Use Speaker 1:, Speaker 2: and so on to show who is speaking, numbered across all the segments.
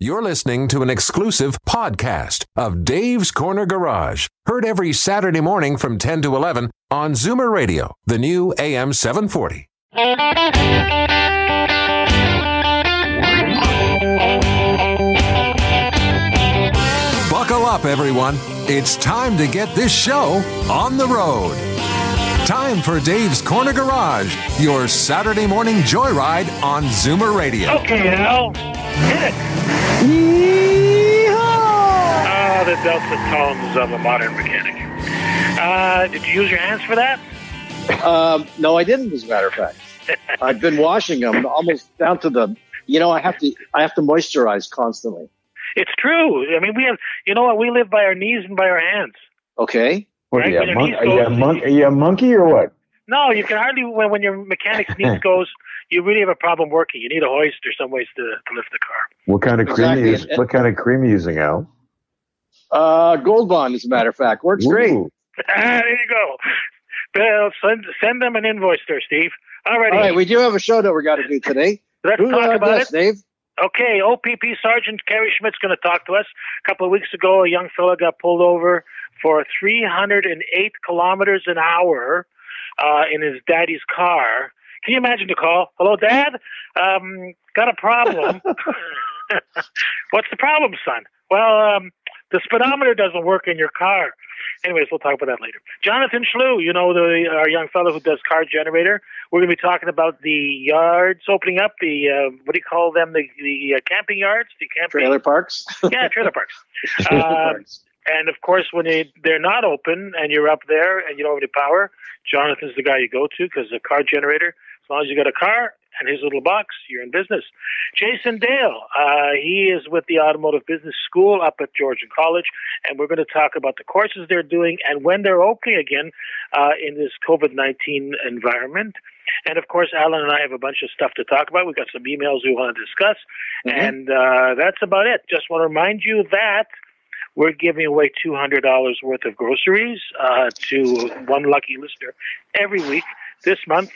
Speaker 1: You're listening to an exclusive podcast of Dave's Corner Garage, heard every Saturday morning from 10 to 11 on Zoomer Radio, the new AM 740. Buckle up, everyone. It's time to get this show on the road. Time for Dave's Corner Garage, your Saturday morning joyride on Zoomer Radio.
Speaker 2: Okay, Al. Hit it. Ah, the dulcet tones of a modern mechanic. Uh, did you use your hands for that?
Speaker 3: Um, no, I didn't. As a matter of fact, I've been washing them almost down to the. You know, I have to. I have to moisturize constantly.
Speaker 2: It's true. I mean, we have. You know what? We live by our knees and by our hands.
Speaker 3: Okay.
Speaker 4: What,
Speaker 2: Right,
Speaker 4: are, you, a mon- are, you a mon- are you a monkey or what?
Speaker 2: No, you can hardly. When, when your mechanic's knees goes, you really have a problem working. You need a hoist or some ways to, to lift the car.
Speaker 4: What kind of cream?
Speaker 3: Exactly.
Speaker 4: You use, what kind of cream are you using, Al?
Speaker 3: Uh, Gold Bond, as a matter of fact, works great.
Speaker 4: Ooh.
Speaker 2: Ah, there you go. Bill, send send them an invoice there, Steve. Alrighty,
Speaker 3: All right, we do have a show that we got to do today.
Speaker 2: let's
Speaker 3: Who
Speaker 2: talk
Speaker 3: uh,
Speaker 2: about
Speaker 3: this,
Speaker 2: it.
Speaker 3: Dave?
Speaker 2: Okay, OPP Sergeant Kerry Schmidt's going to talk to us. A couple of weeks ago, a young fellow got pulled over for 308 kilometers an hour uh, in his daddy's car. Can you imagine the call? Hello, Dad. Um, got a problem. What's the problem, son? Well, um, the speedometer doesn't work in your car. Anyways, we'll talk about that later. Jonathan Schlew, you know the our young fellow who does car generator. We're going to be talking about the yards opening up. The uh, what do you call them? The the uh, camping yards, the camping
Speaker 3: Trailer parks.
Speaker 2: yeah, trailer parks.
Speaker 3: Trailer
Speaker 2: Um,
Speaker 3: parks.
Speaker 2: And of course, when they they're not open and you're up there and you don't have any power, Jonathan's the guy you go to because the car generator. As long as you got a car and his little box, you're in business. Jason Dale, uh, he is with the Automotive Business School up at Georgian College, and we're going to talk about the courses they're doing and when they're opening again uh, in this COVID 19 environment. And of course, Alan and I have a bunch of stuff to talk about. We've got some emails we want to discuss,
Speaker 3: Mhm.
Speaker 2: and uh, that's about it. Just want to remind you that we're giving away $200 worth of groceries uh, to one lucky listener every week this month.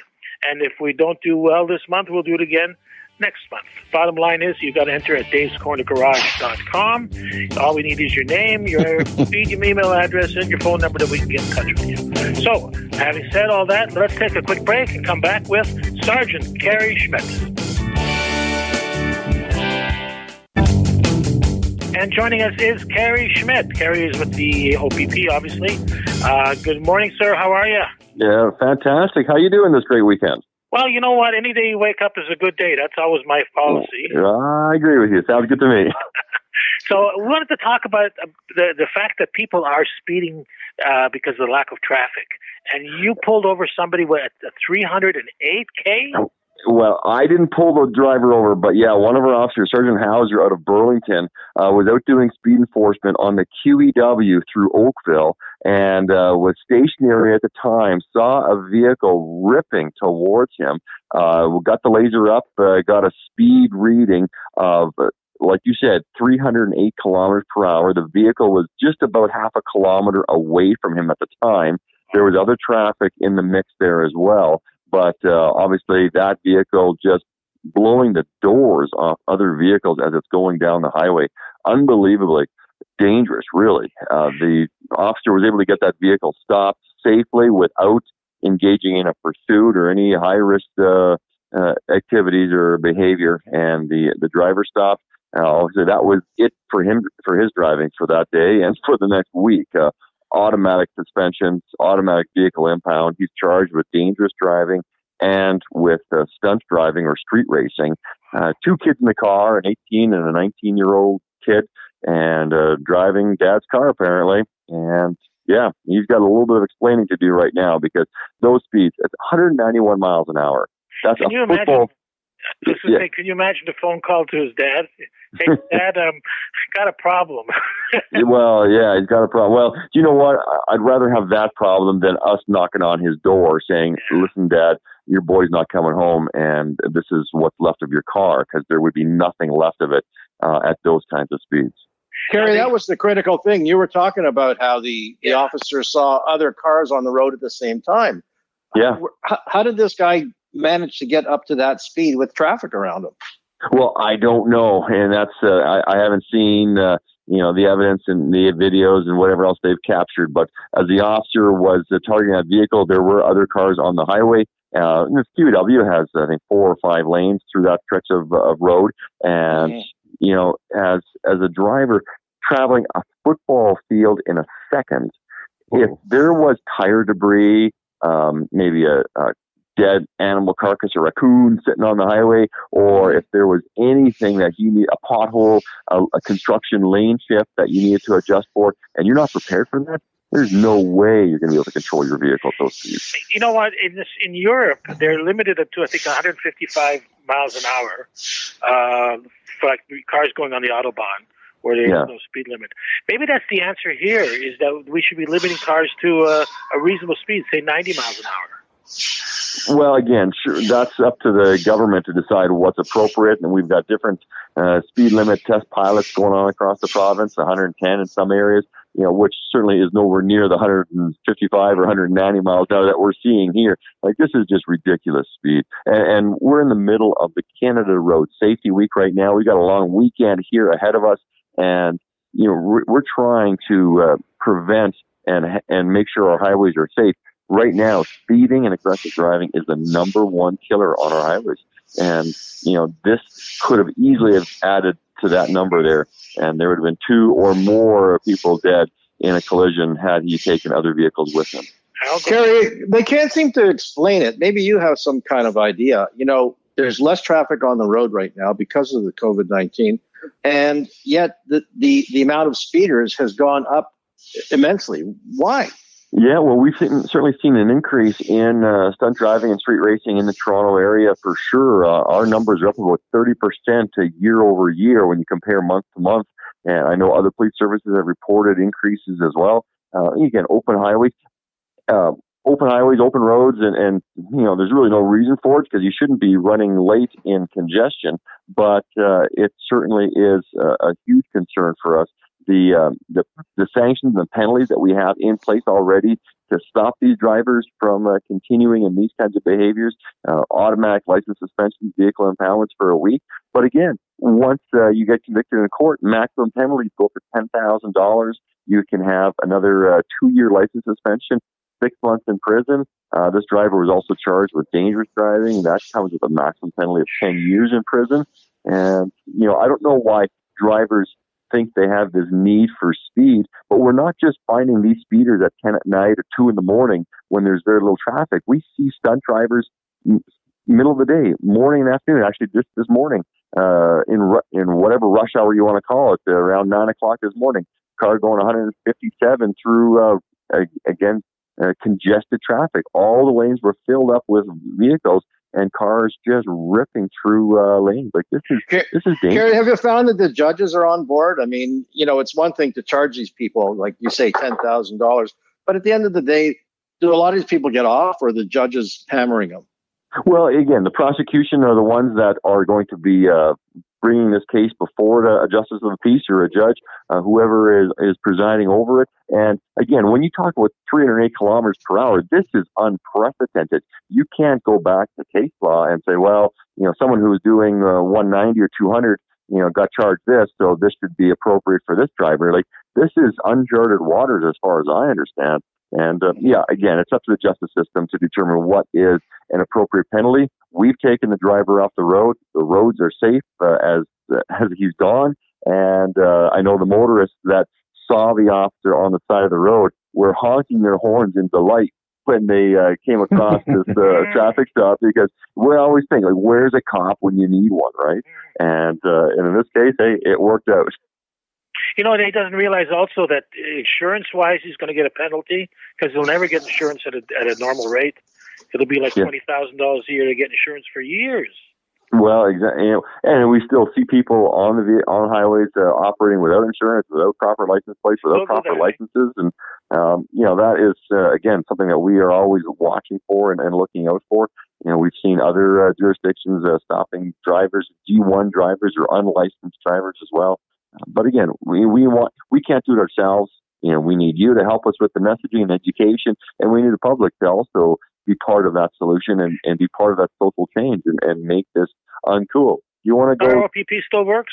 Speaker 2: And if we don't do well this month, we'll do it again next month. Bottom line is you got to enter at davescornergarage.com. All we need is your name, your feed, your email address, and your phone number that we can get in touch with you. So, having said all that, let's take a quick break and come back with Sergeant Kerry Schmidt. And joining us is Kerry Schmidt. Kerry is with the OPP, obviously. Uh, good morning, sir. How are you?
Speaker 5: Yeah, fantastic. How you doing this great weekend?
Speaker 2: Well, you know what? Any day you wake up is a good day. That's always my policy.
Speaker 5: I agree with you. Sounds good to me.
Speaker 2: So we wanted to talk about the the fact that people are speeding uh, because of the lack of traffic. And you pulled over somebody with a 308k.
Speaker 5: Well, I didn't pull the driver over, but yeah, one of our officers, Sergeant Hauser out of Burlington, uh, was out doing speed enforcement on the QEW through Oakville and uh, was stationary at the time, saw a vehicle ripping towards him, uh, got the laser up, uh, got a speed reading of, uh, like you said, 308 kilometers per hour. The vehicle was just about half a kilometer away from him at the time. There was other traffic in the mix there as well but uh, obviously that vehicle just blowing the doors off other vehicles as it's going down the highway. Unbelievably dangerous, really. Uh, the officer was able to get that vehicle stopped safely without engaging in a pursuit or any high risk uh, uh, activities or behavior, and the the driver stopped. Uh, obviously, that was it for him for his driving for that day and for the next week. Uh, automatic suspensions, automatic vehicle impound. He's charged with dangerous driving and with uh, stunt driving or street racing. Uh, two kids in the car, an 18 and a 19 year old kid, and uh, driving dad's car apparently. And yeah, he's got a little bit of explaining to do right now because those speeds, it's 191 miles an hour. That's
Speaker 2: Can
Speaker 5: a
Speaker 2: you imagine?
Speaker 5: Football.
Speaker 2: Just to
Speaker 5: Yeah.
Speaker 2: say, can you imagine the phone call to his dad? Hey, Dad, um, got a problem.
Speaker 5: well, yeah, he's got a problem. Well, you know what? I- I'd rather have that problem than us knocking on his door saying, "Listen, Dad, your boy's not coming home, and this is what's left of your car," because there would be nothing left of it uh, at those kinds of speeds.
Speaker 3: Kerry, that was the critical thing. You were talking about how the, the
Speaker 2: Yeah.
Speaker 3: officer saw other cars on the road at the same time.
Speaker 5: Yeah.
Speaker 3: How, how did this guy manage to get up to that speed with traffic around them?
Speaker 5: Well, I don't know, and that's uh, I, I haven't seen uh, you know the evidence and the videos and whatever else they've captured. But as the officer was uh, targeting that vehicle, there were other cars on the highway. Uh, the QEW has I think four or five lanes through that stretch of, of road, and mm-hmm. you know as as a driver traveling a football field in a second, if there was tire debris, um, maybe a, a dead animal carcass, a raccoon sitting on the highway, or if there was anything that you need, a pothole, a, a construction lane shift that you needed to adjust for, and you're not prepared for that, there's no way you're going to be able to control your vehicle at those speeds.
Speaker 2: You know what? In this, in Europe, they're limited up to I think 155 miles an hour uh, for like cars going on the autobahn where there's yeah. no speed limit. Maybe that's the answer here: is that we should be limiting cars to uh, a reasonable speed, say 90 miles an hour.
Speaker 5: Well, again, sure, that's up to the government to decide what's appropriate, and we've got different uh, speed limit test pilots going on across the province, 110 in some areas, you know, which certainly is nowhere near the 155 or 190 miles an hour that we're seeing here. Like this is just ridiculous speed, and, and we're in the middle of the Canada Road Safety Week right now. We've got a long weekend here ahead of us, and you know, we're, we're trying to uh, prevent and and make sure our highways are safe right now, speeding and aggressive driving is the number one killer on our highways. And, you know, this could have easily have added to that number there. And there would have been two or more people dead in a collision had he taken other vehicles with him.
Speaker 3: Kerry, they can't seem to explain it. Maybe you have some kind of idea. You know, there's less traffic on the road right now because of the COVID 19. And yet the, the, the amount of speeders has gone up immensely. Why?
Speaker 5: Yeah, well, we've seen, certainly seen an increase in uh, stunt driving and street racing in the Toronto area for sure. Uh, our numbers are up about 30% year over year when you compare month to month. And I know other police services have reported increases as well. Uh, again, open highways, uh, open highways, open roads, and, and, you know, there's really no reason for it because you shouldn't be running late in congestion. But uh, it certainly is a, a huge concern for us the, um, the the sanctions and penalties that we have in place already to stop these drivers from uh, continuing in these kinds of behaviors, uh, automatic license suspension, vehicle impoundments for a week. But again, once uh, you get convicted in court, maximum penalties go for ten thousand dollars. You can have another uh, two-year license suspension, six months in prison. Uh, this driver was also charged with dangerous driving. That comes with a maximum penalty of ten years in prison. And you know, I don't know why drivers think they have this need for speed, but we're not just finding these speeders at 10 at night or 2 in the morning when there's very little traffic. We see stunt drivers middle of the day, morning and afternoon. Actually, just this morning, uh, in in whatever rush hour you want to call it, around nine o'clock this morning, car going 157 through uh, again uh, congested traffic. All the lanes were filled up with vehicles, and cars just ripping through uh, lanes. Like this is this is dangerous.
Speaker 3: Have you found that the judges are on board? I mean, you know, it's one thing to charge these people, like you say, ten thousand dollars, but at the end of the day, do a lot of these people get off, or the judges hammering them?
Speaker 5: Well, again, the prosecution are the ones that are going to be uh, bringing this case before a justice of the peace or a judge, uh, whoever is, is presiding over it. And again, when you talk about 308 kilometers per hour, this is unprecedented. You can't go back to case law and say, well, you know, someone who was doing uh, 190 or 200, you know, got charged this, so this should be appropriate for this driver. Like this is uncharted waters as far as I understand. And uh, yeah, again, it's up to the justice system to determine what is an appropriate penalty. We've taken the driver off the road. The roads are safe uh, as uh, as he's gone, and uh, I know the motorists that saw the officer on the side of the road were honking their horns in delight when they uh, came across this uh, traffic stop because we always think like, where's a cop when you need one, right? And uh, and in this case, hey, it worked out.
Speaker 2: You know, he doesn't realize also that insurance-wise, he's going to get a penalty because he'll never get insurance at a at a normal rate. It'll be like yeah. twenty thousand dollars a year to get insurance for years.
Speaker 5: Well, exactly, and we still see people on the on highways uh, operating without insurance, without proper license plates, without proper licenses, and um, you know that is uh, again something that we are always watching for and, and looking out for. You know, we've seen other uh, jurisdictions uh, stopping drivers, G1 drivers or unlicensed drivers as well. But again, we, we want we can't do it ourselves. You know, we need you to help us with the messaging and education, and we need the public to also be part of that solution and, and be part of that social change and, and make this uncool. you want to go.
Speaker 2: OPP still works.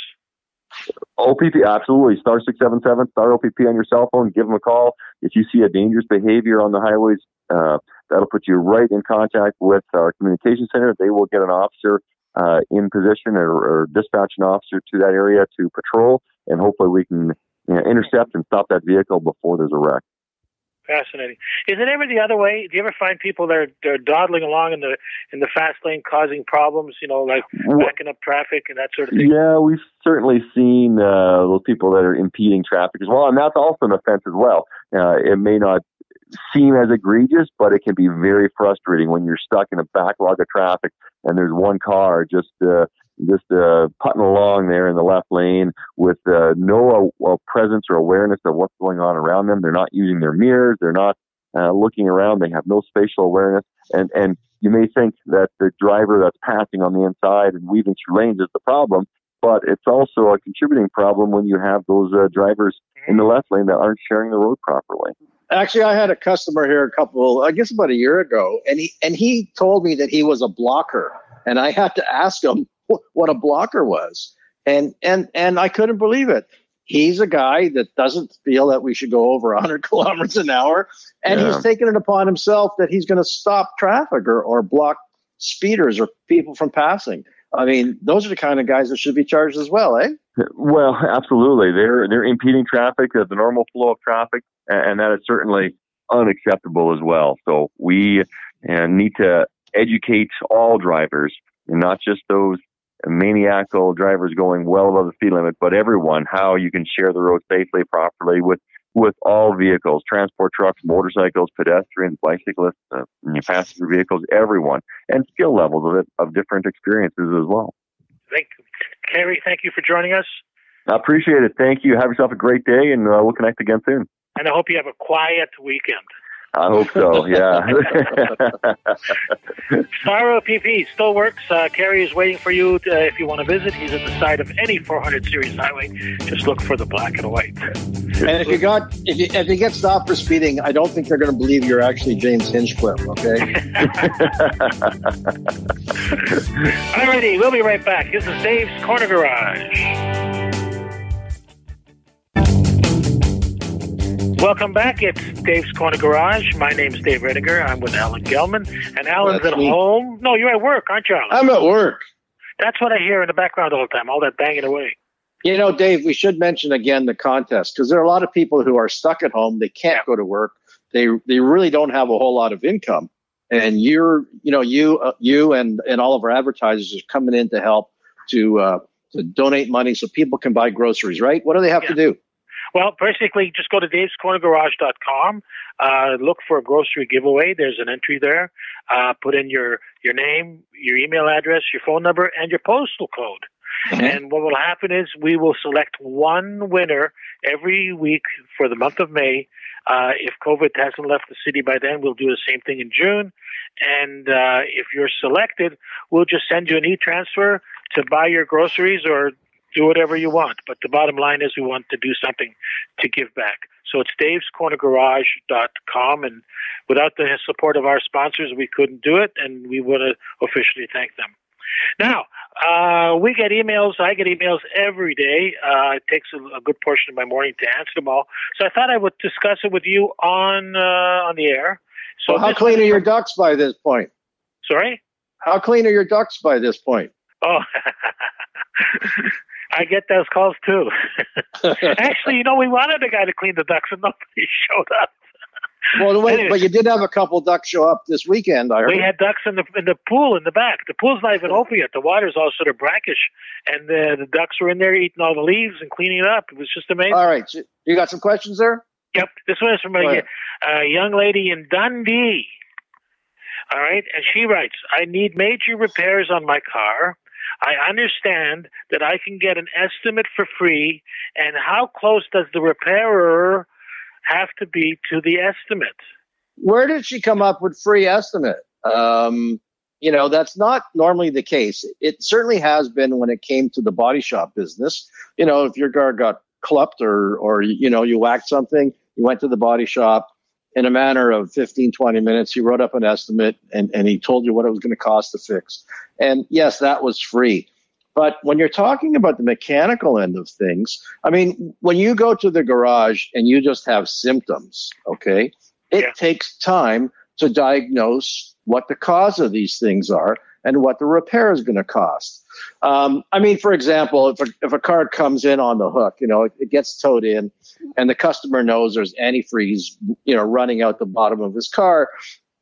Speaker 5: OPP, absolutely. Star 677, Star OPP on your cell phone. Give them a call. If you see a dangerous behavior on the highways, uh, that'll put you right in contact with our communication center. They will get an officer uh, in position or, or dispatch an officer to that area to patrol, and hopefully we can you know, intercept and stop that vehicle before there's a wreck.
Speaker 2: Fascinating. Is it ever the other way? Do you ever find people that are they're dawdling along in the in the fast lane causing problems? You know, like backing up traffic and that sort of thing.
Speaker 5: Yeah, we've certainly seen uh, those people that are impeding traffic as well, and that's also an offense as well. Uh, it may not seem as egregious, but it can be very frustrating when you're stuck in a backlog of traffic and there's one car just uh, just uh, putting along there in the left lane with uh, no uh, presence or awareness of what's going on around them. They're not using their mirrors. They're not uh, looking around. They have no spatial awareness. And and you may think that the driver that's passing on the inside and weaving through lanes is the problem, but it's also a contributing problem when you have those uh, drivers in the left lane that aren't sharing the road properly.
Speaker 3: Actually, I had a customer here a couple, I guess about a year ago, and he and he told me that he was a blocker, and I had to ask him what a blocker was. And, and, and I couldn't believe it. He's a guy that doesn't feel that we should go over 100 kilometers an hour. And yeah. he's taken it upon himself that he's going to stop traffic or, or block speeders or people from passing. I mean, those are the kind of guys that should be charged as well, eh?
Speaker 5: Well, absolutely. They're they're impeding traffic, uh, the normal flow of traffic, and that is certainly unacceptable as well. So we uh, need to educate all drivers, and not just those maniacal drivers going well above the speed limit, but everyone, how you can share the road safely, properly with with all vehicles, transport trucks, motorcycles, pedestrians, bicyclists, uh, passenger vehicles, everyone, and skill levels of it, of different experiences as well.
Speaker 2: Thank you. Kerry, thank you for joining us.
Speaker 5: I appreciate it. Thank you. Have yourself a great day, and uh, we'll connect again soon.
Speaker 2: And I hope you have a quiet weekend.
Speaker 5: I hope so. Yeah.
Speaker 2: Star OPP still works. Uh, Kerry is waiting for you to, uh, if you want to visit. He's at the side of any 400 series highway. Just look for the black and white.
Speaker 3: And if you got if you, if you get stopped for speeding, I don't think they're going to believe you're actually James Hinchcliffe. Okay.
Speaker 2: Alrighty, we'll be right back. This is Dave's Corner Garage. Welcome back. It's Dave's Corner Garage. My name's Dave Rediger. I'm with Alan Gelman. And Alan's That's at me. home. No, you're at work, aren't you, Alan?
Speaker 3: I'm at work.
Speaker 2: That's what I hear in the background all the time, all that banging away.
Speaker 3: You know, Dave, we should mention again the contest because there are a lot of people who are stuck at home. They can't go to work. They they really don't have a whole lot of income. And you're, you know, you uh, you and and all of our advertisers are coming in to help to uh, to donate money so people can buy groceries. Right? What do they have yeah. to do?
Speaker 2: Well, basically, just go to davescornergarage.com. Uh, look for a grocery giveaway. There's an entry there. Uh, put in your, your name, your email address, your phone number, and your postal code. Mm-hmm. And what will happen is we will select one winner every week for the month of May. Uh, if COVID hasn't left the city by then, we'll do the same thing in June. And uh, if you're selected, we'll just send you an e-transfer to buy your groceries or do whatever you want. But the bottom line is we want to do something to give back. So it's davescornergarage.com. And without the support of our sponsors, we couldn't do it. And we want to officially thank them. Now, uh, we get emails. I get emails every day. Uh, it takes a, a, good portion of my morning to answer them all. So I thought I would discuss it with you on uh, on the air. So
Speaker 3: well, how clean are your ducks by this point?
Speaker 2: Sorry.
Speaker 3: How clean are your ducks by this point?
Speaker 2: Oh, I get those calls too. Actually, you know, we wanted a guy to clean the ducks, and nobody showed up.
Speaker 3: Well, wait, but you did have a couple ducks show up this weekend. I heard.
Speaker 2: We had ducks in the in the pool in the back. The pool's not even oh. open yet. The water's all sort of brackish, and the, the ducks were in there eating all the leaves and cleaning it up. It was just amazing.
Speaker 3: All right, so you got some questions there?
Speaker 2: Yep, this one is from a, a young lady in Dundee. All right, and she writes, "I need major repairs on my car." I understand that I can get an estimate for free, and how close does the repairer have to be to the estimate?
Speaker 3: Where did she come up with free estimate? Um, you know, that's not normally the case. It certainly has been when it came to the body shop business. You know, if your car got clupped or, or, you know, you whacked something, you went to the body shop, in a matter of 15, 20 minutes, he wrote up an estimate and, and he told you what it was going to cost to fix. And yes, that was free. But when you're talking about the mechanical end of things, I mean, when you go to the garage and you just have symptoms, okay, it
Speaker 2: Yeah.
Speaker 3: takes time to diagnose what the cause of these things are and what the repair is going to cost. Um, I mean, for example, if a, if a car comes in on the hook, you know, it, it gets towed in and the customer knows there's antifreeze, you know, running out the bottom of his car,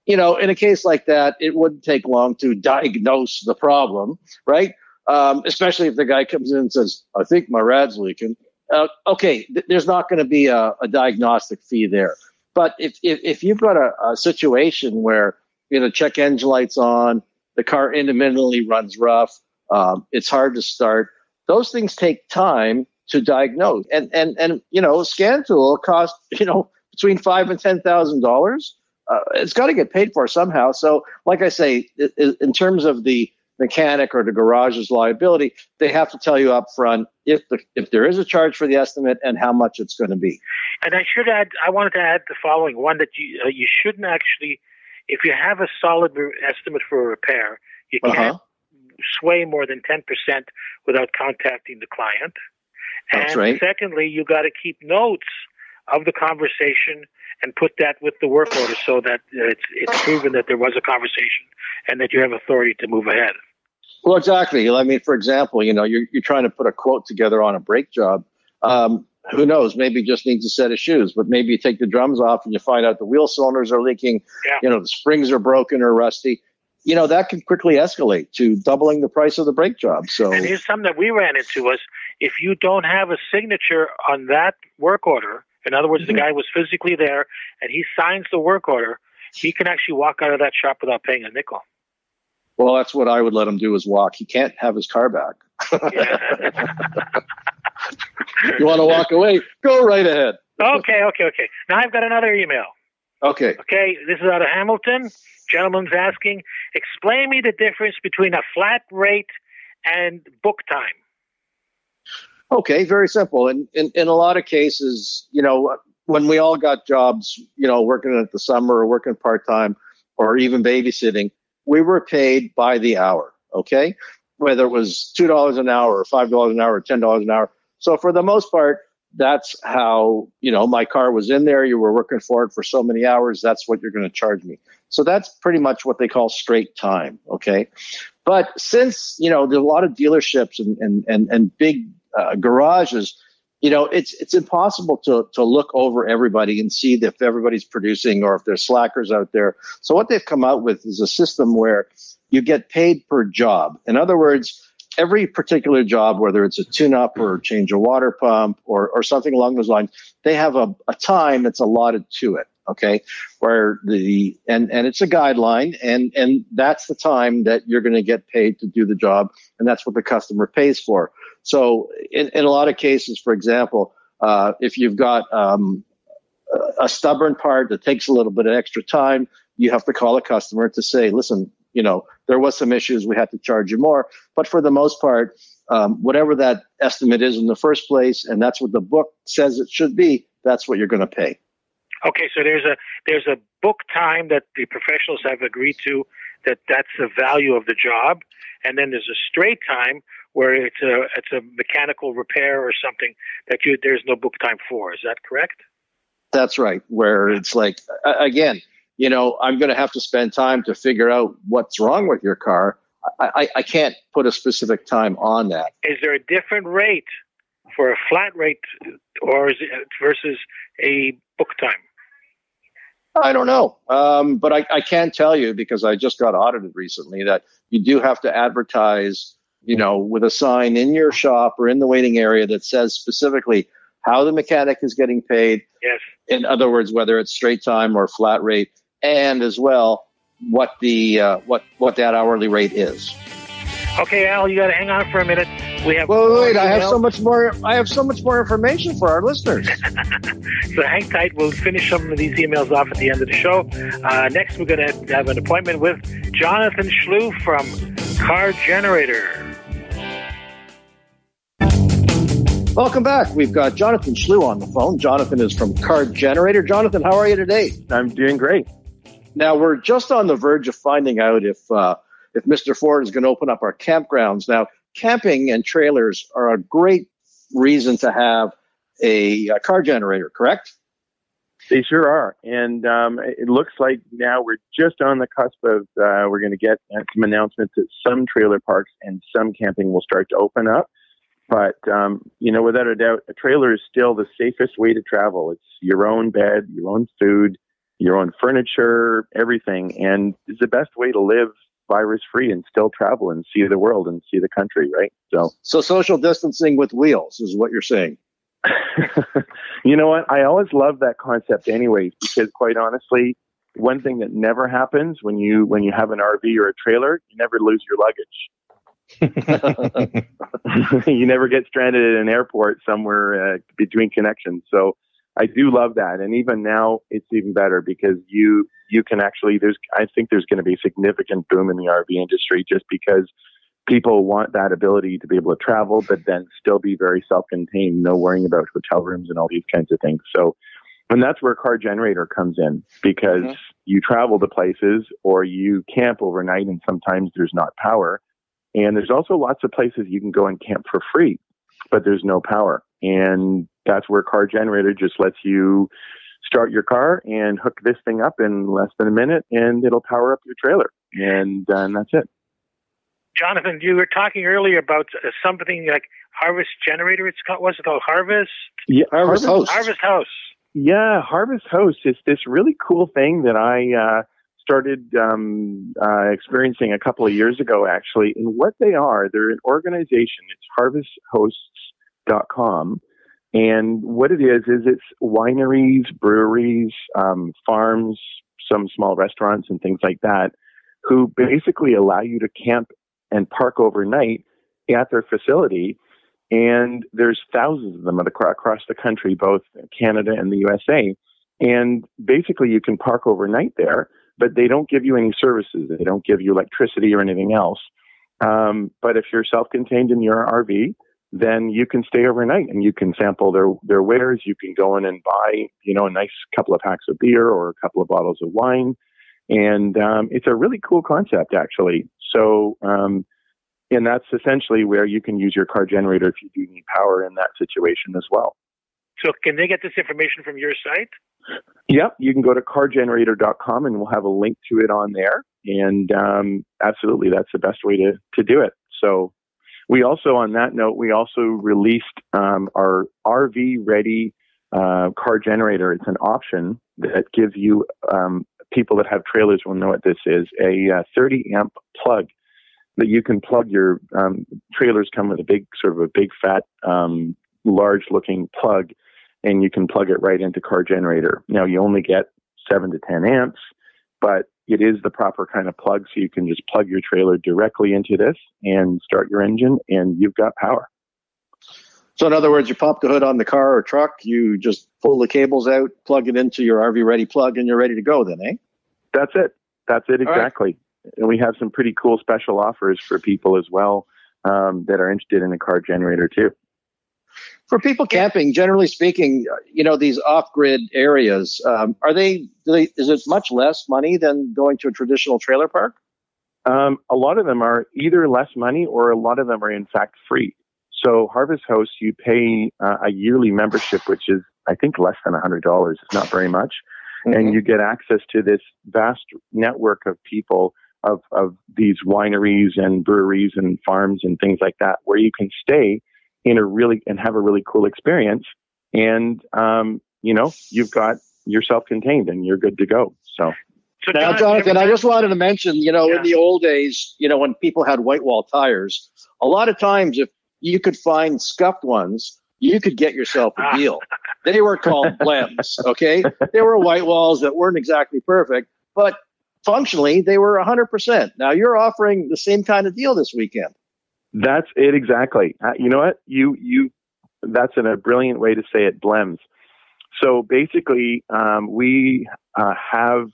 Speaker 3: you know, in a case like that, it wouldn't take long to diagnose the problem, right? Um, especially if the guy comes in and says, I think my rad's leaking. Uh, okay, th- there's not going to be a, a diagnostic fee there. But if, if, if you've got a, a situation where, you know, check engine lights on, the car intermittently runs rough, um, it's hard to start, those things take time to diagnose. And, and, and, you know, a scan tool costs, you know, between five and ten thousand dollars. Uh, it's got to get paid for somehow. So, like I say, in terms of the mechanic or the garage's liability, they have to tell you up front if the if there is a charge for the estimate and how much it's going to be.
Speaker 2: And I should add, I wanted to add the following one that you uh, you shouldn't actually, if you have a solid re- estimate for a repair, you can't
Speaker 3: Uh-huh.
Speaker 2: sway more than ten percent without contacting the client.
Speaker 3: That's
Speaker 2: and
Speaker 3: right.
Speaker 2: secondly, you got to keep notes of the conversation and put that with the work order so that uh, it's it's proven that there was a conversation and that you have authority to move ahead.
Speaker 3: Well, exactly. I mean, for example, you know, you're you're trying to put a quote together on a brake job. Um, who knows? Maybe just needs a set of shoes, but maybe you take the drums off and you find out the wheel cylinders are leaking.
Speaker 2: Yeah.
Speaker 3: You know, the springs are broken or rusty. You know, that can quickly escalate to doubling the price of the brake job. So,
Speaker 2: And here's something that we ran into was if you don't have a signature on that work order, in other words,
Speaker 3: Mm-hmm.
Speaker 2: the guy was physically there and he signs the work order, he can actually walk out of that shop without paying a nickel.
Speaker 3: well, that's what I would let him do is walk. He can't have his car back. you want to walk away? Go right ahead.
Speaker 2: okay, okay, okay. Now I've got another email.
Speaker 3: Okay.
Speaker 2: Okay, this is out of Hamilton. Gentleman's asking, explain me the difference between a flat rate and book time.
Speaker 3: Okay, very simple. And in, in a lot of cases, you know, when we all got jobs, you know, working at the summer or working part time or even babysitting, we were paid by the hour. Okay. Whether it was $2 an hour or $5 an hour or $10 an hour. So for the most part, that's how, you know, my car was in there. You were working for it for so many hours. That's what you're going to charge me. So that's pretty much what they call straight time. Okay. But since, you know, there's a lot of dealerships and, and, and, and big uh, garages, you know, it's, it's impossible to, to look over everybody and see if everybody's producing or if there's slackers out there. So what they've come out with is a system where you get paid per job. In other words, every particular job, whether it's a tune up or change a water pump or, or something along those lines, they have a, a time that's allotted to it. Okay. Where the, and, and it's a guideline and, and that's the time that you're going to get paid to do the job. And that's what the customer pays for. So in, in a lot of cases, for example, uh, if you've got, um, a stubborn part that takes a little bit of extra time, you have to call a customer to say, listen, you know, there was some issues. We had to charge you more. But for the most part, um, whatever that estimate is in the first place, and that's what the book says it should be, that's what you're going to pay.
Speaker 2: Okay, so there's a there's a book time that the professionals have agreed to that that's the value of the job, and then there's a straight time where it's a it's a mechanical repair or something that you there's no book time for. Is that correct?
Speaker 3: That's right. Where it's like, again, you know, I'm going to have to spend time to figure out what's wrong with your car. I, I, I can't put a specific time on that.
Speaker 2: Is there a different rate for a flat rate or is it versus a book time?
Speaker 3: I don't know. Um, but I, I can tell you because I just got audited recently that you do have to advertise, you know, with a sign in your shop or in the waiting area that says specifically how the mechanic is getting paid.
Speaker 2: Yes.
Speaker 3: In other words, whether it's straight time or flat rate, and as well what the uh, what what that hourly rate is.
Speaker 2: Okay, Al, you got to hang on for a minute. We have
Speaker 3: Well, wait, I have so much more. I have so much more information for our listeners.
Speaker 2: So hang tight. We'll finish some of these emails off at the end of the show. Uh, next, we're going to have an appointment with Jonathan Schlew from Car Generator.
Speaker 3: Welcome back. We've got Jonathan Schlew on the phone. Jonathan is from Car Generator. Jonathan, how are you today?
Speaker 5: I'm doing great.
Speaker 3: Now we're just on the verge of finding out if uh, if Mr. Ford is going to open up our campgrounds. Now camping and trailers are a great reason to have a, a car generator, correct?
Speaker 6: They sure are, and um, it looks like now we're just on the cusp of uh, we're going to get some announcements that some trailer parks and some camping will start to open up. But um, you know, without a doubt, a trailer is still the safest way to travel. It's your own bed, your own food, your own furniture, everything, and it's the best way to live virus free and still travel and see the world and see the country, right?
Speaker 3: So, so social distancing with wheels is what you're saying.
Speaker 6: you know what? I always love that concept, anyways, because quite honestly, one thing that never happens when you when you have an RV or a trailer, you never lose your luggage. you never get stranded at an airport somewhere uh, between connections. So I do love that, and even now it's even better because you you can actually there's I think there's going to be a significant boom in the RV industry just because people want that ability to be able to travel, but then still be very self-contained, no worrying about hotel rooms and all these kinds of things. So, and that's where car generator comes in because mm-hmm. you travel to places or you camp overnight, and sometimes there's not power. And there's also lots of places you can go and camp for free, but there's no power. And that's where car generator just lets you start your car and hook this thing up in less than a minute and it'll power up your trailer. And, uh, and that's it.
Speaker 2: Jonathan, you were talking earlier about uh, something like Harvest Generator. It's called, what's it called? Harvest?
Speaker 3: Yeah, Harvest, Hosts.
Speaker 2: Harvest Hosts.
Speaker 6: Yeah, Harvest Hosts is this really cool thing that I uh, started um, uh, experiencing a couple of years ago, actually. And what they are, they're an organization. It's harvesthosts.com. And what it is, is it's wineries, breweries, um, farms, some small restaurants, and things like that, who basically allow you to camp and park overnight at their facility. And there's thousands of them across the country, both Canada and the USA. And basically, you can park overnight there, but they don't give you any services. They don't give you electricity or anything else. Um, but if you're self-contained in your RV, then you can stay overnight and you can sample their their wares. You can go in and buy, you know, a nice couple of packs of beer or a couple of bottles of wine, and um, it's a really cool concept actually. So, um, and that's essentially where you can use your car generator if you do need power in that situation as well.
Speaker 2: So, can they get this information from your site?
Speaker 6: Yep, you can go to cargenerator.com and we'll have a link to it on there. And um, absolutely, that's the best way to, to do it. So, we also, on that note, we also released um, our RV ready uh, car generator. It's an option that gives you um, people that have trailers will know what this is a uh, 30 amp plug that you can plug your um, trailers come with a big sort of a big fat um, large looking plug and you can plug it right into car generator now you only get 7 to 10 amps but it is the proper kind of plug so you can just plug your trailer directly into this and start your engine and you've got power.
Speaker 3: So in other words you pop the hood on the car or truck you just pull the cables out plug it into your rv ready plug and you're ready to go then eh?
Speaker 6: That's it. That's it exactly right. and we have some pretty cool special offers for people as well um, that are interested in a car generator too
Speaker 3: for people camping, generally speaking, you know these off-grid areas um, are they, they? Is it much less money than going to a traditional trailer park?
Speaker 6: Um, a lot of them are either less money or a lot of them are in fact free. So Harvest Hosts, you pay uh, a yearly membership, which is I think less than hundred dollars. It's not very much, mm-hmm. and you get access to this vast network of people of of these wineries and breweries and farms and things like that, where you can stay in a really and have a really cool experience. And um, you know, you've got you're self-contained and you're good to go. So.
Speaker 3: So now, Jonathan, I just wanted to mention, you know, yeah. in the old days, you know, when people had white wall tires, a lot of times if you could find scuffed ones, you could get yourself a deal. they were called blems, okay? They were white walls that weren't exactly perfect, but functionally they were 100%. Now you're offering the same kind of deal this weekend.
Speaker 6: That's it exactly. Uh, you know what? You you that's an, a brilliant way to say it. Blems. So basically, um, we uh, have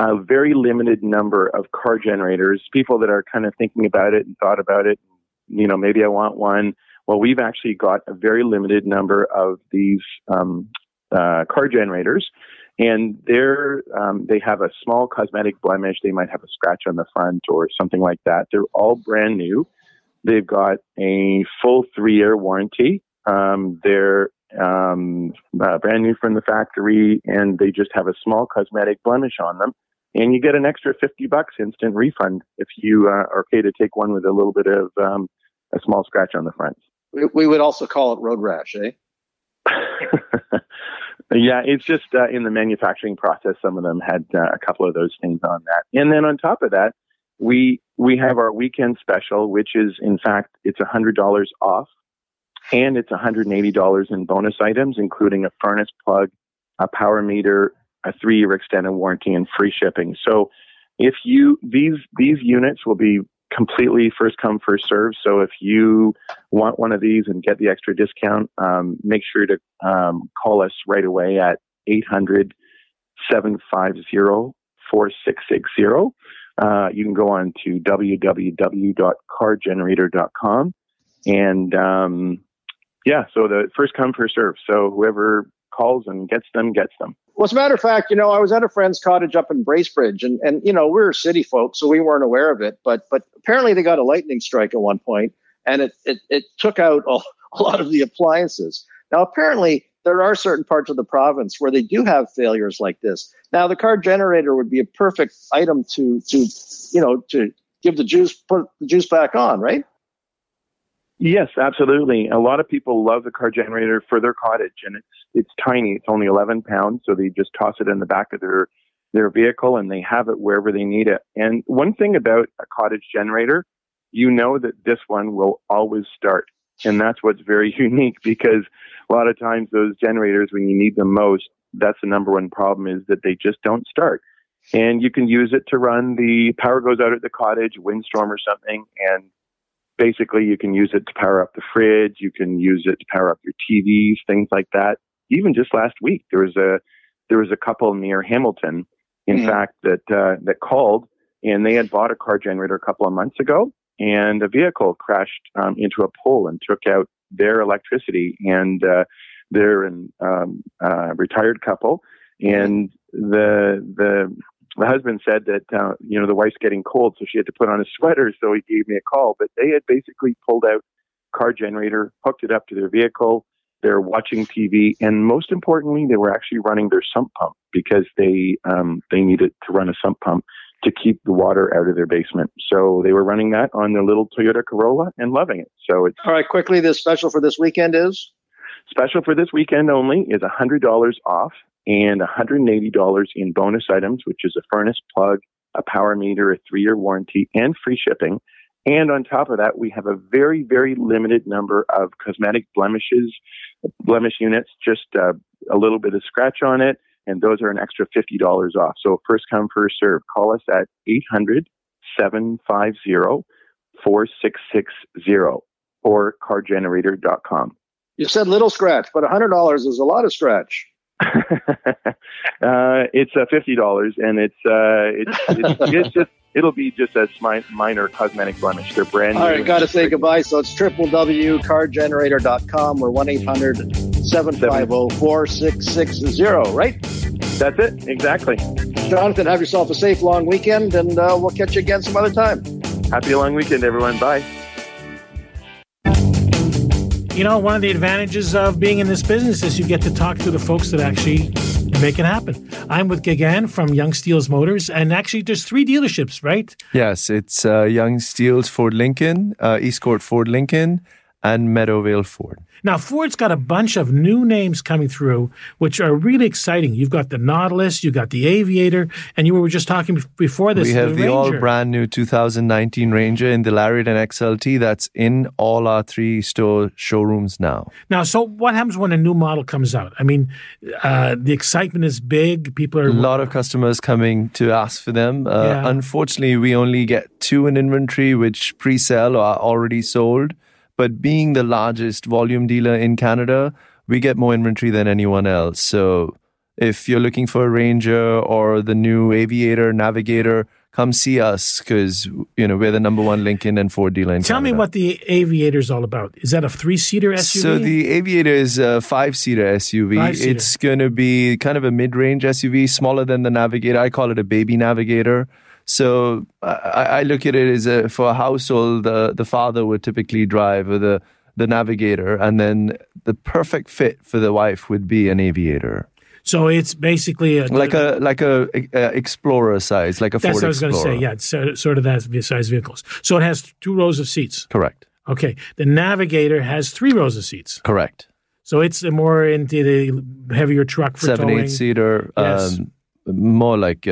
Speaker 6: a very limited number of car generators. People that are kind of thinking about it and thought about it. You know, maybe I want one. Well, we've actually got a very limited number of these um, uh, car generators, and they're um, they have a small cosmetic blemish. They might have a scratch on the front or something like that. They're all brand new They've got a full three-year warranty. Um, they're um, uh, brand new from the factory, and they just have a small cosmetic blemish on them. And you get an extra 50 bucks instant refund if you uh, are okay to take one with a little bit of um, a small scratch on the front.
Speaker 3: We, we would also call it road rash, eh?
Speaker 6: yeah, it's just uh, in the manufacturing process. Some of them had uh, a couple of those things on that, and then on top of that, we we have our weekend special, which is in fact it's hundred dollars off, and it's hundred and eighty dollars in bonus items, including a furnace plug, a power meter, a three year extended warranty, and free shipping. So, if you these these units will be completely first come first serve. So if you want one of these and get the extra discount, um, make sure to um, call us right away at 800 750 4660. Uh, you can go on to www.cargenerator.com and um, yeah, so the first come first serve. So whoever calls and gets them gets them.
Speaker 3: Well, as a matter of fact, you know, I was at a friend's cottage up in Bracebridge, and and you know, we are city folks, so we weren't aware of it. But but apparently, they got a lightning strike at one point, and it it, it took out a, a lot of the appliances. Now, apparently, there are certain parts of the province where they do have failures like this. Now, the car generator would be a perfect item to to you know to give the juice put the juice back on, right?
Speaker 6: Yes, absolutely. A lot of people love the car generator for their cottage, and it's it's tiny. It's only 11 pounds, so they just toss it in the back of their their vehicle, and they have it wherever they need it. And one thing about a cottage generator, you know that this one will always start, and that's what's very unique because a lot of times those generators, when you need them most, that's the number one problem is that they just don't start. And you can use it to run the power goes out at the cottage, windstorm or something, and basically you can use it to power up the fridge, you can use it to power up your TVs, things like that. Even just last week, there was a there was a couple near Hamilton, in mm fact, that uh, that called and they had bought a car generator a couple of months ago, and a vehicle crashed um, into a pole and took out their electricity. And uh, they're a um, uh, retired couple, and the the the husband said that uh, you know the wife's getting cold, so she had to put on a sweater. So he gave me a call. But they had basically pulled out car generator, hooked it up to their vehicle. They're watching TV, and most importantly, they were actually running their sump pump because they um, they needed to run a sump pump to keep the water out of their basement. So they were running that on their little Toyota Corolla and loving it. So it's
Speaker 3: all right. Quickly, the special for this weekend is
Speaker 6: special for this weekend only is hundred dollars off and $180 in bonus items, which is a furnace plug, a power meter, a three year warranty, and free shipping. And on top of that, we have a very, very limited number of cosmetic blemishes, blemish units, just uh, a little bit of scratch on it, and those are an extra $50 off. So first come, first serve. Call us at 800 750 4660 or cargenerator.com.
Speaker 3: You said little scratch, but $100 is a lot of scratch.
Speaker 6: uh, it's uh, fifty dollars, and it's, uh, it's, it's it's just it'll be just a minor cosmetic blemish. They're brand new.
Speaker 3: All right, got to say goodbye. So it's www.cargenerator.com or 1 800 750 4660, right?
Speaker 6: That's it, exactly.
Speaker 3: Jonathan, have yourself a safe long weekend, and uh, we'll catch you again some other time.
Speaker 6: Happy long weekend, everyone. Bye
Speaker 7: you know, one of the advantages of being in this business is you get to talk to the folks that actually make it happen. I'm with Gagan from Yonge Steeles Motors, and actually, there's three dealerships, right?
Speaker 8: Yes, it's uh, Yonge Steeles Ford Lincoln, uh, Eastcourt Ford Lincoln, and Meadowvale Ford.
Speaker 7: Now, Ford's got a bunch of new names coming through, which are really exciting. You've got the Nautilus, you've got the Aviator, and you were just talking before this.
Speaker 8: We have
Speaker 7: the,
Speaker 8: the all brand new 2019 Ranger in the Lariat and XLT that's in all our three store showrooms now.
Speaker 7: Now, so what happens when a new model comes out? I mean, uh, the excitement is big. People are.
Speaker 8: A lot of customers coming to ask for them. Uh, yeah. Unfortunately, we only get two in inventory, which pre sell or are already sold. But being the largest volume dealer in Canada, we get more inventory than anyone else. So if you're looking for a Ranger or the new Aviator, Navigator, come see us because you know we're the number one Lincoln and Ford dealer in Canada.
Speaker 7: Tell
Speaker 8: Canada.
Speaker 7: me what the Aviator is all about. Is that a three-seater SUV?
Speaker 8: So the Aviator is a five-seater SUV. Five-seater. It's going to be kind of a mid-range SUV, smaller than the Navigator. I call it a baby Navigator. So I, I look at it as a, for a household, the, the father would typically drive or the, the navigator, and then the perfect fit for the wife would be an aviator.
Speaker 7: So it's basically a,
Speaker 8: like a like a, a explorer size, like a
Speaker 7: that's
Speaker 8: Ford
Speaker 7: what I was going to say. Yeah, it's sort of that size vehicles. So it has two rows of seats.
Speaker 8: Correct.
Speaker 7: Okay. The Navigator has three rows of seats.
Speaker 8: Correct.
Speaker 7: So it's a more into the heavier truck for
Speaker 8: seven
Speaker 7: towing.
Speaker 8: eight seater.
Speaker 7: Yes.
Speaker 8: Um, more like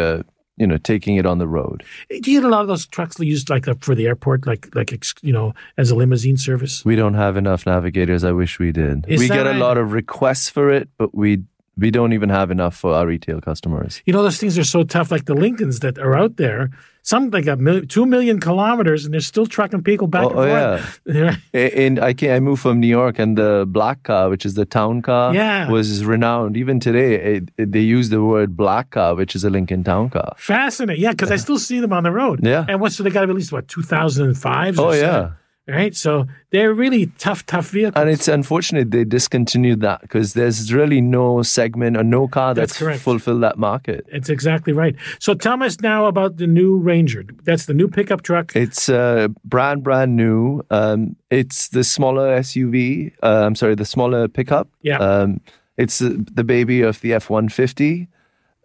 Speaker 8: you know taking it on the road.
Speaker 7: Do you get a lot of those trucks used like for the airport, like like you know as a limousine service?
Speaker 8: We don't have enough navigators. I wish we did.
Speaker 7: Is
Speaker 8: we get a lot of requests for it, but we we don't even have enough for our retail customers.
Speaker 7: You know those things are so tough, like the Lincolns that are out there. Some like a mil- two million kilometers, and they're still trucking people back
Speaker 8: Oh,
Speaker 7: and oh, forth. Yeah.
Speaker 8: And I came, I moved from New York, and the black car, which is the town car,
Speaker 7: Yeah.
Speaker 8: was renowned. Even today, it, it- they use the word black car, which is a Lincoln Town car.
Speaker 7: Fascinating, yeah, because I still see them on the road.
Speaker 8: Yeah.
Speaker 7: and what's so they got to be at least what two thousand and five?
Speaker 8: Oh yeah,
Speaker 7: right. So they're really tough, tough vehicles.
Speaker 8: and it's unfortunate they discontinued that because there's really no segment or no car
Speaker 7: That's
Speaker 8: that's,
Speaker 7: correct.
Speaker 8: fulfilled that market.
Speaker 7: It's exactly right. So tell us now about the new Ranger. That's the new pickup truck.
Speaker 8: It's uh, brand brand new. Um, it's the smaller SUV. Uh, I'm sorry, the smaller pickup.
Speaker 7: Yeah.
Speaker 8: Um, it's the baby of the F one fifty.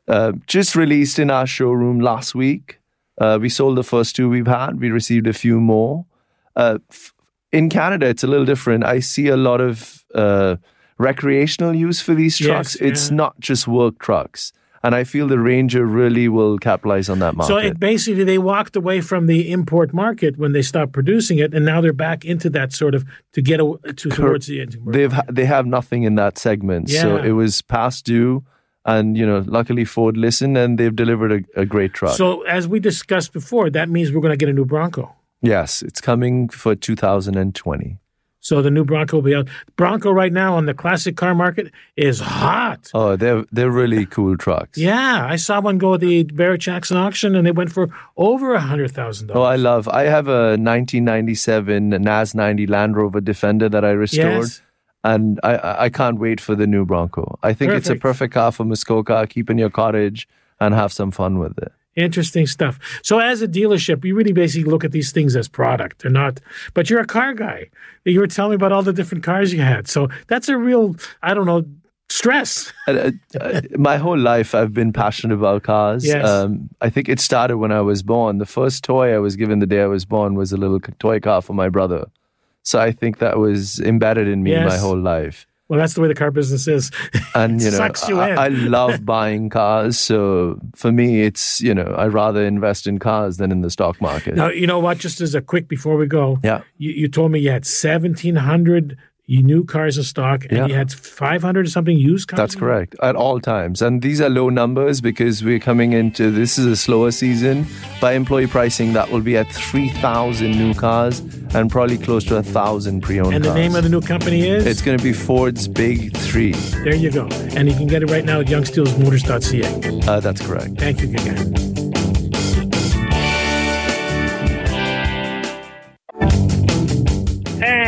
Speaker 8: Uh, just released in our showroom last week. Uh, we sold the first two we've had. We received a few more. Uh, f- in Canada, it's a little different. I see a lot of uh, recreational use for these
Speaker 7: Yes,
Speaker 8: trucks. It's
Speaker 7: yeah.
Speaker 8: not just work trucks. And I feel the Ranger really will capitalize on that market.
Speaker 7: So it basically they walked away from the import market when they stopped producing it, and now they're back into that sort of to get a, to, towards the end.
Speaker 8: they've ha- they have nothing in that segment. So it was past due, and you know, luckily Ford listened and they've delivered a, a great truck.
Speaker 7: So as we discussed before, that means we're going to get a new Bronco.
Speaker 8: Yes, it's coming for 2020.
Speaker 7: So the new Bronco will be out. Bronco right now on the classic car market is hot.
Speaker 8: Oh, they're they're really cool trucks.
Speaker 7: Yeah, I saw one go at the Barrett Jackson auction, and they went for over a hundred thousand
Speaker 8: Oh,
Speaker 7: dollars.
Speaker 8: Oh, I love. I have a 1997 NAS 90 Land Rover Defender that I restored.
Speaker 7: Yes.
Speaker 8: And I- I, can't wait for the new Bronco. I think it's a
Speaker 7: Perfect.
Speaker 8: perfect car for Muskoka, keep in your cottage and have some fun with it.
Speaker 7: Interesting stuff. So, as a dealership, you really basically look at these things as product. They're not, but you're a car guy. You were telling me about all the different cars you had. So, that's a real, I don't know, stress.
Speaker 8: Uh, uh, my whole life I've been passionate about cars.
Speaker 7: Yes.
Speaker 8: Um, I think it started when I was born. The first toy I was given the day I was born was a little toy car for my brother. So I think that was embedded in me my whole life.
Speaker 7: Well, that's the way the car business is.
Speaker 8: And you know,
Speaker 7: Sucks you in.
Speaker 8: I, I love buying cars. So for me, it's you know, I'd rather invest in cars than in the stock market.
Speaker 7: Now, you know what? Just as a quick before we go,
Speaker 8: Yeah.
Speaker 7: you, you told me you had 1,700 new cars in stock and
Speaker 8: Yeah.
Speaker 7: you had 500 or something used cars?
Speaker 8: That's correct at all times. And these are low numbers because we're coming into this is a slower season. By employee pricing, that will be at 3,000 new cars and probably close to a 1,000 pre owned
Speaker 7: And
Speaker 8: cars.
Speaker 7: the name of the new company is?
Speaker 8: It's going to be Ford's Big Three.
Speaker 7: there you go. And you can get it right now at youngsteelsmotors.ca.
Speaker 8: Uh, that's correct.
Speaker 7: Thank you again.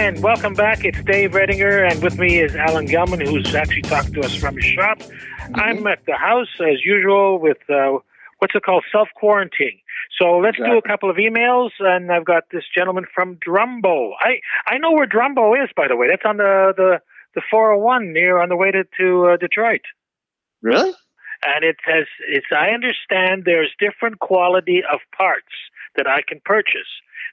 Speaker 2: And welcome back. It's Dave Redinger, and with me is Alan Gelman, who's actually talking to us from his shop. I'm at the house as usual with uh, what's it called, self quarantine. So let's do a couple of emails, and I've got this gentleman from Drumbo. I I know where Drumbo is, by the way. That's on the the the 401 near on the way to to uh, Detroit.
Speaker 3: Really?
Speaker 2: and it says it's I understand there's different quality of parts that I can purchase.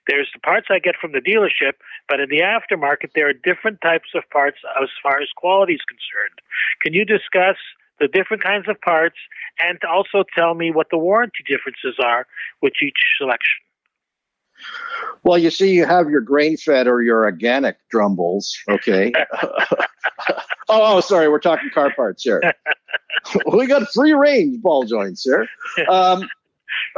Speaker 2: There's the parts I get from the dealership, but in the aftermarket there are different types of parts as far as quality is concerned. Can you discuss the different kinds of parts and also tell me what the warranty differences are with each selection?
Speaker 3: Well, you see, you have your grain fed or your organic drumbles. Okay. oh, oh, sorry. We're talking car parts here. we got free range ball joints here. Um,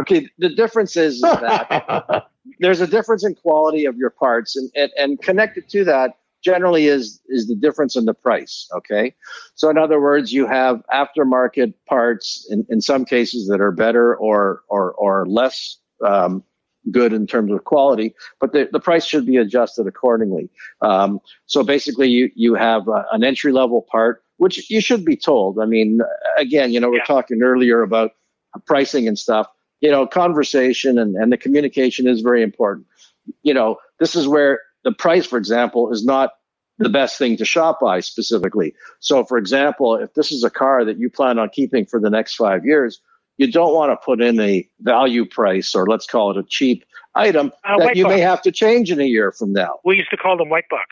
Speaker 3: okay. The difference is that there's a difference in quality of your parts, and, and, and connected to that generally is is the difference in the price. Okay. So, in other words, you have aftermarket parts in, in some cases that are better or or or less. Um, good in terms of quality, but the, the price should be adjusted accordingly. Um, so basically, you you have uh, an entry level part, which you should be told. I mean, again, you know, we are
Speaker 2: Yeah.
Speaker 3: talking earlier about pricing and stuff. You know, conversation and, and the communication is very important. You know, this is where the price, for example, is not the best thing to shop by specifically. So, for example, if this is a car that you plan on keeping for the next five years, you don't want to put in a value price or let's call it a cheap item uh, that you box. may have to change in a year from now.
Speaker 2: We used to call them white box.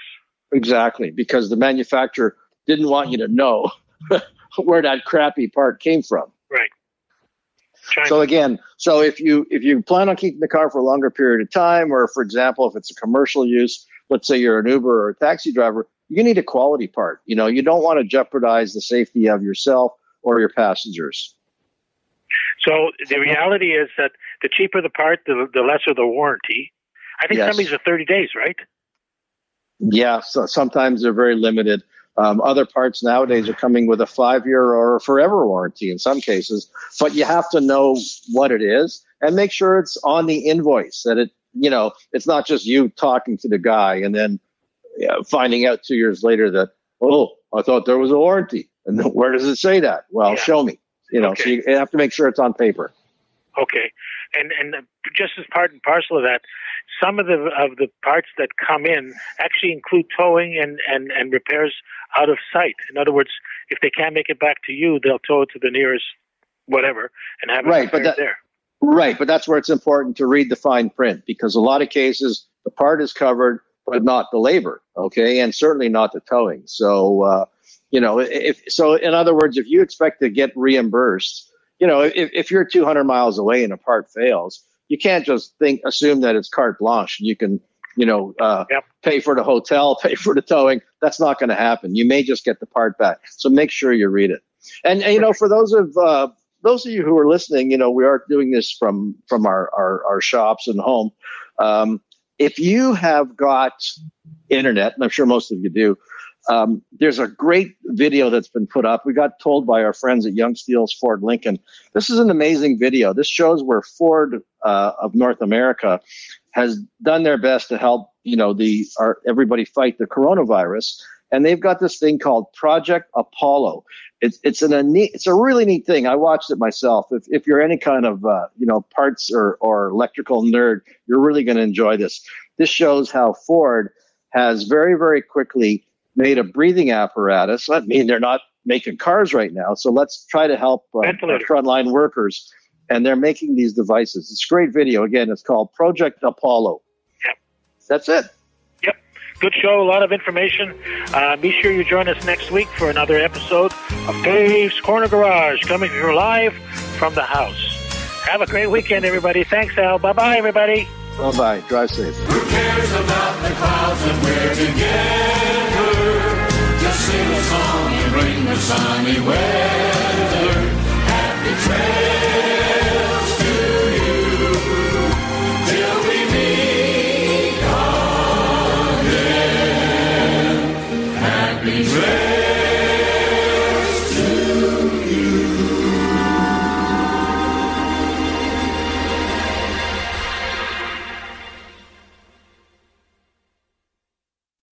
Speaker 3: Exactly, because the manufacturer didn't want you to know where that crappy part came from.
Speaker 2: Right.
Speaker 3: China. So again, so if you if you plan on keeping the car for a longer period of time, or for example, if it's a commercial use, let's say you're an Uber or a taxi driver, you need a quality part. You know, you don't want to jeopardize the safety of yourself or your passengers.
Speaker 2: So the reality is that the cheaper the part, the, the lesser the warranty. I think yes. some of these are 30 days, right?
Speaker 3: Yeah, so sometimes they're very limited. Um, other parts nowadays are coming with a five year or a forever warranty in some cases, but you have to know what it is and make sure it's on the invoice that it, you know, it's not just you talking to the guy and then you know, finding out two years later that, oh, I thought there was a warranty. And where does it say that? Well, yeah. show me, you know, okay. so you have to make sure it's on paper.
Speaker 2: Okay. And, and just as part and parcel of that, some of the of the parts that come in actually include towing and, and, and repairs out of sight. In other words, if they can't make it back to you, they'll tow it to the nearest whatever and have it right, but that, there.
Speaker 3: Right, but that's where it's important to read the fine print because a lot of cases the part is covered, but not the labor. Okay, and certainly not the towing. So, uh, you know, if so, in other words, if you expect to get reimbursed, you know, if, if you're 200 miles away and a part fails, you can't just think assume that it's carte blanche and you can you know uh, yep. pay for the hotel pay for the towing. That's not going to happen. You may just get the part back. So make sure you read it. And, and you know for those of uh, those of you who are listening you know we are doing this from from our our, our shops and home. Um, if you have got internet and i'm sure most of you do um, there's a great video that's been put up. We got told by our friends at Yonge Steeles Ford Lincoln. This is an amazing video. This shows where Ford uh, of North America has done their best to help you know the our, everybody fight the coronavirus. And they've got this thing called Project Apollo. It's it's an, a neat, it's a really neat thing. I watched it myself. If if you're any kind of uh, you know parts or or electrical nerd, you're really going to enjoy this. This shows how Ford has very very quickly made a breathing apparatus. I mean, they're not making cars right now, so let's try to help uh, frontline workers. And they're making these devices. It's a great video. Again, it's called Project Apollo.
Speaker 2: Yep.
Speaker 3: That's it.
Speaker 2: Yep. Good show. A lot of information. Uh, be sure you join us next week for another episode of Dave's Corner Garage, coming to you live from the house. Have a great weekend, everybody. Thanks, Al. Bye bye, everybody.
Speaker 3: Bye bye. Drive safe.
Speaker 9: Who cares about the clouds when we're together? Sing a song and bring the sunny weather. Happy trails to you till we meet again. Happy trails.